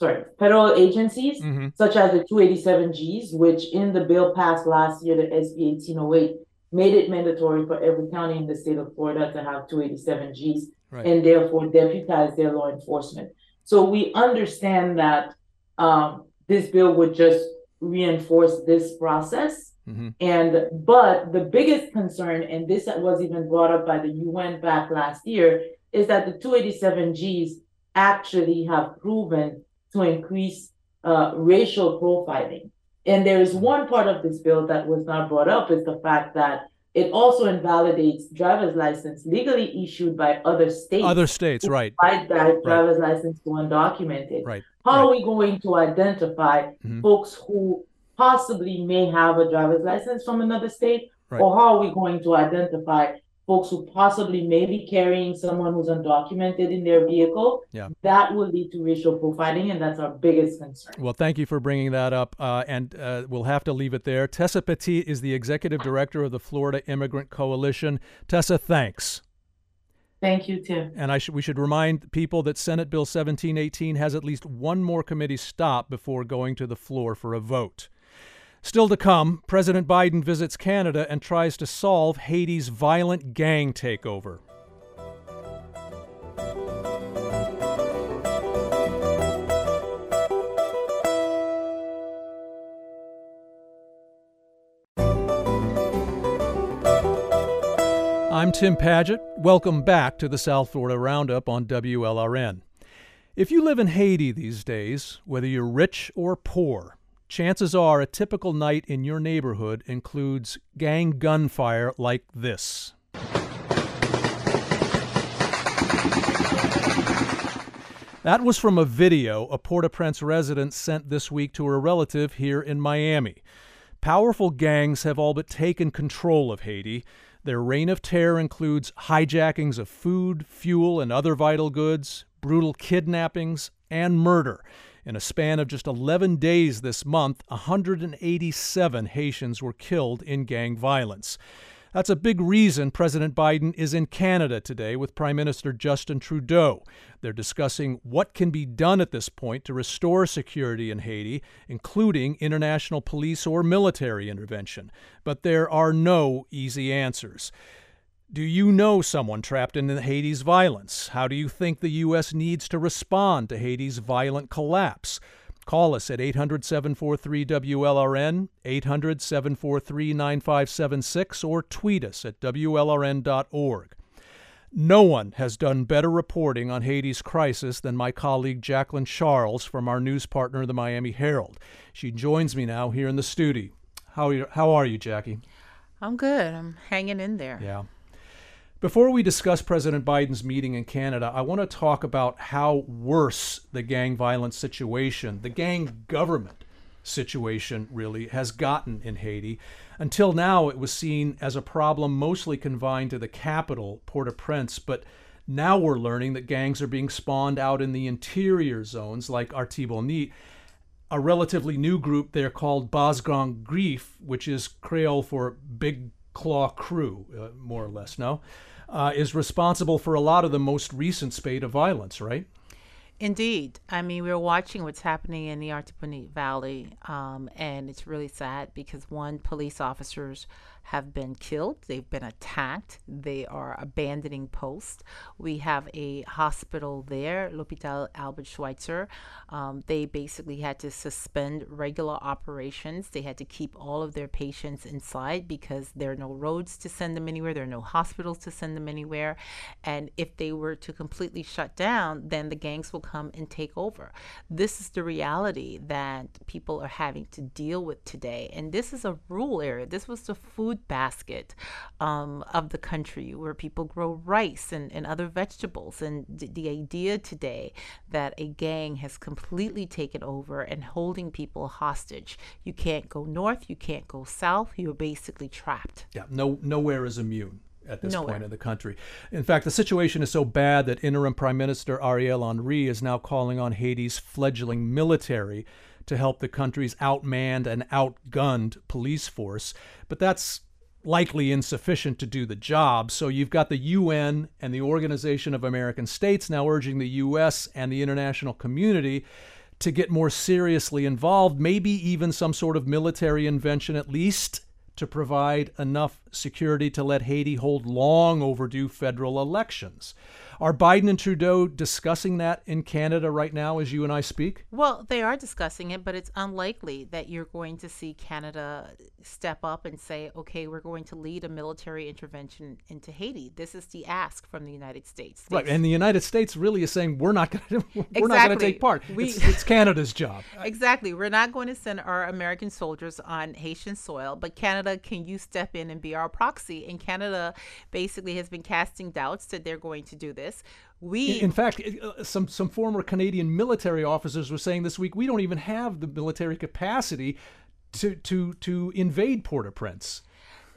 [SPEAKER 5] sorry federal agencies mm-hmm. such as the 287Gs, which in the bill passed last year, the SB 1808 made it mandatory for every county in the state of Florida to have 287Gs right. and therefore deputize their law enforcement. So we understand that um, this bill would just reinforce this process. Mm-hmm. And but the biggest concern, and this was even brought up by the UN back last year, is that the 287Gs actually have proven to increase uh, racial profiling. And there is one part of this bill that was not brought up is the fact that it also invalidates driver's license legally issued by other states.
[SPEAKER 1] Other states, right.
[SPEAKER 5] Provide that driver's right. license to undocumented.
[SPEAKER 1] Right.
[SPEAKER 5] How
[SPEAKER 1] right.
[SPEAKER 5] are we going to identify mm-hmm. folks who possibly may have a driver's license from another state? Right. Or how are we going to identify folks who possibly may be carrying someone who's undocumented in their vehicle,
[SPEAKER 1] yeah.
[SPEAKER 5] that will lead to racial profiling, and that's our biggest concern.
[SPEAKER 1] Well, thank you for bringing that up, uh, and uh, we'll have to leave it there. Tessa Petit is the executive director of the Florida Immigrant Coalition. Tessa, thanks.
[SPEAKER 5] Thank you, Tim.
[SPEAKER 1] And I we should remind people that Senate Bill 1718 has at least one more committee stop before going to the floor for a vote. Still to come, President Biden visits Canada and tries to solve Haiti's violent gang takeover. I'm Tim Padgett. Welcome back to the South Florida Roundup on WLRN. If you live in Haiti these days, whether you're rich or poor, chances are a typical night in your neighborhood includes gang gunfire like this. That was from a video a Port au Prince resident sent this week to a relative here in Miami. Powerful gangs have all but taken control of Haiti. Their reign of terror includes hijackings of food, fuel, and other vital goods, brutal kidnappings, and murder. In a span of just 11 days this month, 187 Haitians were killed in gang violence. That's a big reason President Biden is in Canada today with Prime Minister Justin Trudeau. They're discussing what can be done at this point to restore security in Haiti, including international police or military intervention. But there are no easy answers. Do you know someone trapped in Haiti's violence? How do you think the U.S. needs to respond to Haiti's violent collapse? Call us at 800 743 WLRN, 800 743 9576, or tweet us at WLRN.org. No one has done better reporting on Haiti's crisis than my colleague Jacqueline Charles from our news partner, the Miami Herald. She joins me now here in the studio. How are you, how are you Jackie?
[SPEAKER 7] I'm good. I'm hanging in there.
[SPEAKER 1] Yeah. Before we discuss President Biden's meeting in Canada, I want to talk about how worse the gang violence situation, the gang government situation, really has gotten in Haiti. Until now, it was seen as a problem mostly confined to the capital, Port au Prince, but now we're learning that gangs are being spawned out in the interior zones like Artibonite. A relatively new group there called Bas Grand Griffe, which is Creole for Big Claw Crew, uh, more or less, no? uh, is responsible for a lot of the most recent spate of violence, right?
[SPEAKER 7] Indeed. I mean, we're watching what's happening in the Artibonite Valley, um, and it's really sad because one, police officers have been killed, they've been attacked, they are abandoning posts. We have a hospital there, L'Hôpital Albert Schweitzer. Um, they basically had to suspend regular operations. They had to keep all of their patients inside because there are no roads to send them anywhere, there are no hospitals to send them anywhere. And if they were to completely shut down, then the gangs will come and take over. This is the reality that people are having to deal with today. And this is a rural area. This was the food food basket um, of the country where people grow rice and, and other vegetables. And d- the idea today that a gang has completely taken over and holding people hostage. You can't go north, you can't go south, you're basically trapped.
[SPEAKER 1] Yeah, no, nowhere is immune at this
[SPEAKER 7] Nowhere.
[SPEAKER 1] point in the country. In fact, the situation is so bad that interim Prime Minister Ariel Henry is now calling on Haiti's fledgling military to help the country's outmanned and outgunned police force. But that's likely insufficient to do the job. So you've got the UN and the Organization of American States now urging the US and the international community to get more seriously involved, maybe even some sort of military invention at least to provide enough security to let Haiti hold long overdue federal elections. Are Biden and Trudeau discussing that in Canada right now as you and I speak?
[SPEAKER 7] Well, they are discussing it, but it's unlikely that you're going to see Canada step up and say, okay, we're going to lead a military intervention into Haiti. This is the ask from the United States.
[SPEAKER 1] Right, and the United States really is saying we're not going to we're exactly. not going to take part. We, it's, it's Canada's job.
[SPEAKER 7] Exactly. We're not going to send our American soldiers on Haitian soil, but Canada, can you step in and be our proxy? And Canada basically has been casting doubts that they're going to do this this. We,
[SPEAKER 1] in, fact, uh, some some former Canadian military officers were saying this week we don't even have the military capacity to to to invade Port-au-Prince.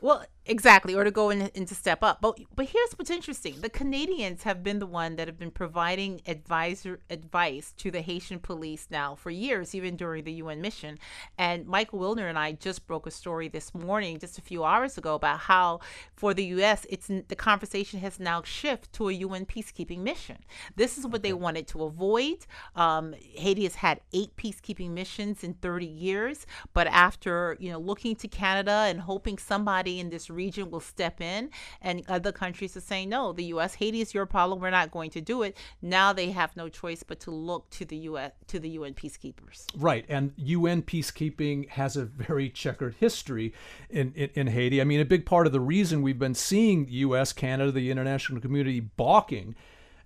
[SPEAKER 7] Well, Exactly, or to go in, and to step up. But but here's what's interesting: the Canadians have been the one that have been providing advisor advice to the Haitian police now for years, even during the UN mission. And Michael Wilner and I just broke a story this morning, just a few hours ago, about how for the U.S. it's the conversation has now shifted to a UN peacekeeping mission. This is what they wanted to avoid. Um, Haiti has had eight peacekeeping missions in 30 years, but after you know looking to Canada and hoping somebody in this region will step in and other countries are saying, no, the U.S. Haiti is your problem. We're not going to do it. Now they have no choice but to look to the U.S. to the UN peacekeepers.
[SPEAKER 1] Right, and UN peacekeeping has a very checkered history in, in, in Haiti. I mean, a big part of the reason we've been seeing U.S., Canada, the international community balking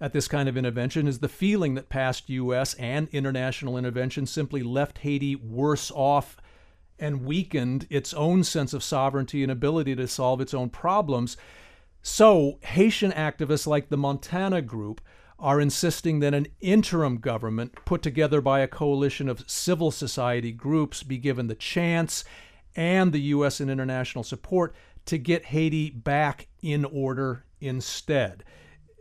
[SPEAKER 1] at this kind of intervention is the feeling that past U.S. and international intervention simply left Haiti worse off and weakened its own sense of sovereignty and ability to solve its own problems. So, Haitian activists like the Montana Group are insisting that an interim government put together by a coalition of civil society groups be given the chance and the U.S. and international support to get Haiti back in order instead.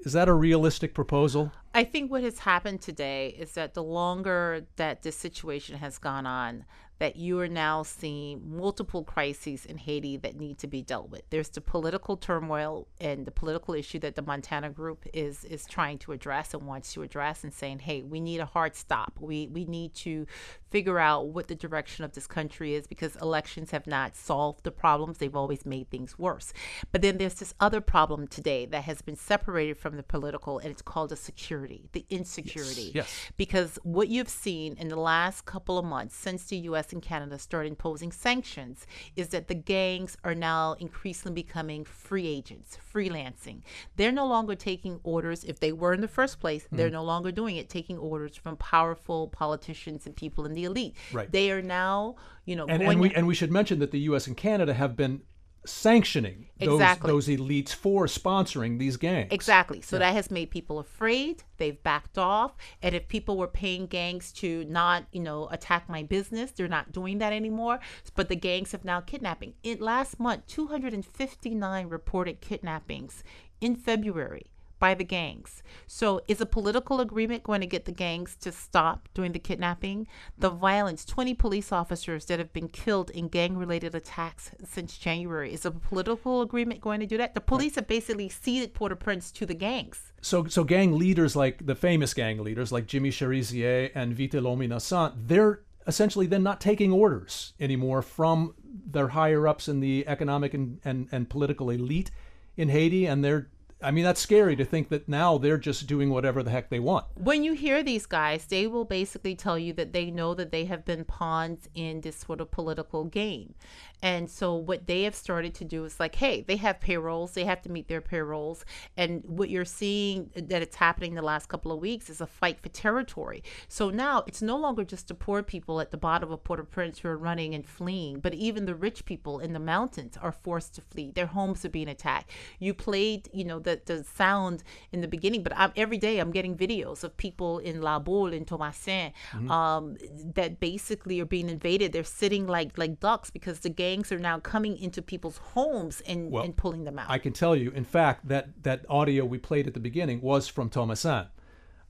[SPEAKER 1] Is that a realistic proposal?
[SPEAKER 7] I think what has happened today is that the longer that this situation has gone on, that you are now seeing multiple crises in Haiti that need to be dealt with. There's the political turmoil and the political issue that the Montana group is is trying to address and wants to address and saying, "Hey, we need a hard stop. We we need to figure out what the direction of this country is because elections have not solved the problems. They've always made things worse." But then there's this other problem today that has been separated from the political and it's called the security, the insecurity.
[SPEAKER 1] Yes. yes.
[SPEAKER 7] Because what you've seen in the last couple of months since the US and Canada started imposing sanctions is that the gangs are now increasingly becoming free agents, freelancing. They're no longer taking orders. If they were in the first place, mm. they're no longer doing it, taking orders from powerful politicians and people in the elite.
[SPEAKER 1] Right.
[SPEAKER 7] They are now, you know,
[SPEAKER 1] and, and we and we should mention that the U.S. and Canada have been sanctioning those,
[SPEAKER 7] exactly.
[SPEAKER 1] those elites for sponsoring these gangs.
[SPEAKER 7] Exactly. So yeah. that has made people afraid. They've backed off. And if people were paying gangs to not, you know, attack my business, they're not doing that anymore. But the gangs have now kidnapping. In last month, 259 reported kidnappings in February by the gangs. So, is a political agreement going to get the gangs to stop doing the kidnapping? The violence 20 police officers that have been killed in gang related attacks since January. Is a political agreement going to do that? The police have basically ceded Port au Prince to the gangs.
[SPEAKER 1] So, so gang leaders like the famous gang leaders like Jimmy Cherizier and Vitel'Homme Innocent, they're essentially then not taking orders anymore from their higher ups in the economic and, and, and political elite in Haiti, and they're I mean, that's scary to think that now they're just doing whatever the heck they want.
[SPEAKER 7] When you hear these guys, they will basically tell you that they know that they have been pawns in this sort of political game. And so what they have started to do is like, hey, they have payrolls, they have to meet their payrolls. And what you're seeing that it's happening the last couple of weeks is a fight for territory. So now it's no longer just the poor people at the bottom of Port-au-Prince who are running and fleeing, but even the rich people in the mountains are forced to flee. Their homes are being attacked. You played, you know, the, the sound in the beginning, but I'm, every day I'm getting videos of people in La Boule, in Thomassin, mm-hmm. um, that basically are being invaded. They're sitting like like ducks because the game gangs are now coming into people's homes and, well, and pulling them out.
[SPEAKER 1] I can tell you, in fact, that that audio we played at the beginning was from Thomassin.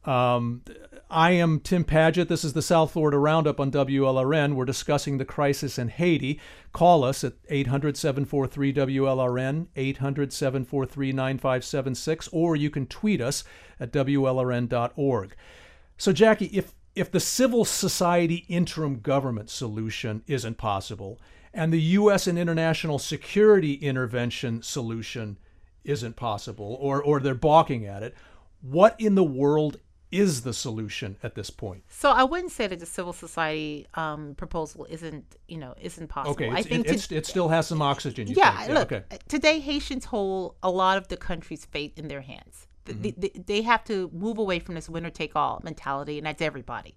[SPEAKER 1] Um, I am Tim Padgett. This is the South Florida Roundup on WLRN. We're discussing the crisis in Haiti. Call us at 800 743 WLRN, 800 743 9576, or you can tweet us at WLRN.org. So, Jackie, if, if the civil society interim government solution isn't possible, and the U.S. and international security intervention solution isn't possible, or, or they're balking at it. What in the world is the solution at this point?
[SPEAKER 7] So I wouldn't say that the civil society um, proposal isn't, you know, isn't possible.
[SPEAKER 1] Okay,
[SPEAKER 7] I
[SPEAKER 1] think it, to, it still has some oxygen.
[SPEAKER 7] yeah,
[SPEAKER 1] yeah,
[SPEAKER 7] look,
[SPEAKER 1] okay.
[SPEAKER 7] today Haitians hold a lot of the country's fate in their hands. Mm-hmm. They, they, they have to move away from this winner take all mentality, and that's everybody.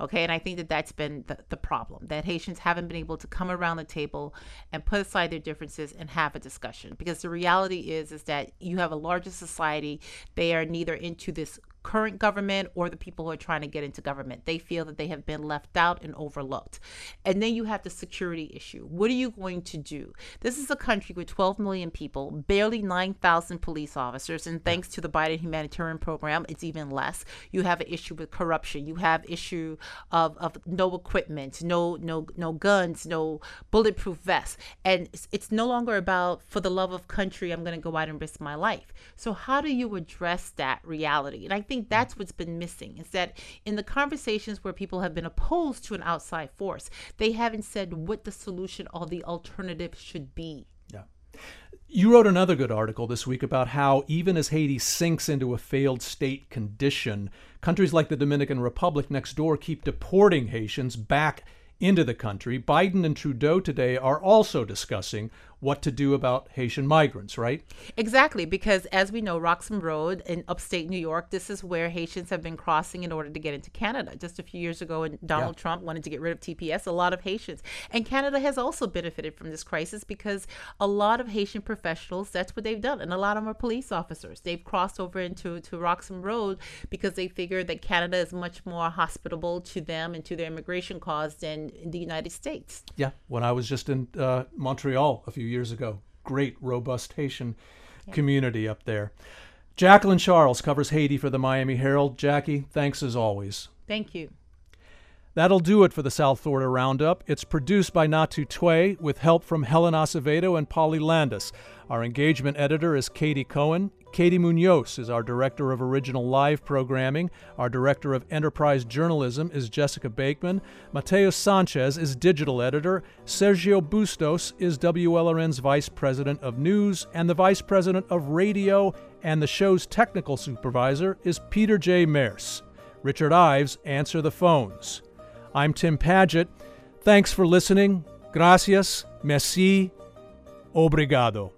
[SPEAKER 7] Okay. And I think that that's been the, the problem that Haitians haven't been able to come around the table and put aside their differences and have a discussion. Because the reality is, is that you have a larger society. They are neither into this current government or the people who are trying to get into government. They feel that they have been left out and overlooked. And then you have the security issue. What are you going to do? This is a country with 12 million people, barely 9,000 police officers, and thanks to the Biden humanitarian program, it's even less. You have an issue with corruption. You have issue of, of no equipment, no no no guns, no bulletproof vests. And it's, it's no longer about for the love of country, I'm going to go out and risk my life. So how do you address that reality? And I think that's what's been missing is that in the conversations where people have been opposed to an outside force, they haven't said what the solution or the alternative should be.
[SPEAKER 1] Yeah. You wrote another good article this week about how even as Haiti sinks into a failed state condition, countries like the Dominican Republic next door keep deporting Haitians back into the country. Biden and Trudeau today are also discussing what to do about Haitian migrants, right?
[SPEAKER 7] Exactly, because as we know, Roxham Road in upstate New York, this is where Haitians have been crossing in order to get into Canada. Just a few years ago, when Donald yeah. Trump wanted to get rid of TPS, a lot of Haitians. And Canada has also benefited from this crisis because a lot of Haitian professionals, that's what they've done. And a lot of them are police officers. They've crossed over into to Roxham Road because they figure that Canada is much more hospitable to them and to their immigration cause than the United States.
[SPEAKER 1] Yeah, when I was just in uh, Montreal a few years ago. Great, robust Haitian yeah. community up there. Jacqueline Charles covers Haiti for the Miami Herald. Jackie, thanks as always.
[SPEAKER 7] Thank you.
[SPEAKER 1] That'll do it for the South Florida Roundup. It's produced by Natu Tway with help from Helen Acevedo and Polly Landis. Our engagement editor is Katie Cohen. Katie Munoz is our director of original live programming. Our director of enterprise journalism is Jessica Bakeman. Mateo Sanchez is digital editor. Sergio Bustos is WLRN's vice president of news and the vice president of radio. And the show's technical supervisor is Peter J. Mears. Richard Ives answer the phones. I'm Tim Padgett. Thanks for listening. Gracias. Merci. Obrigado.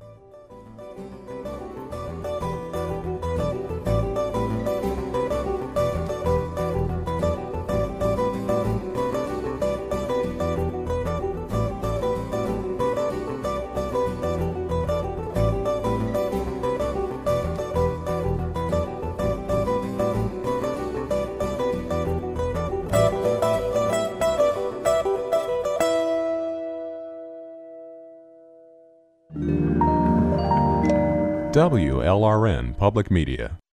[SPEAKER 8] WLRN Public Media.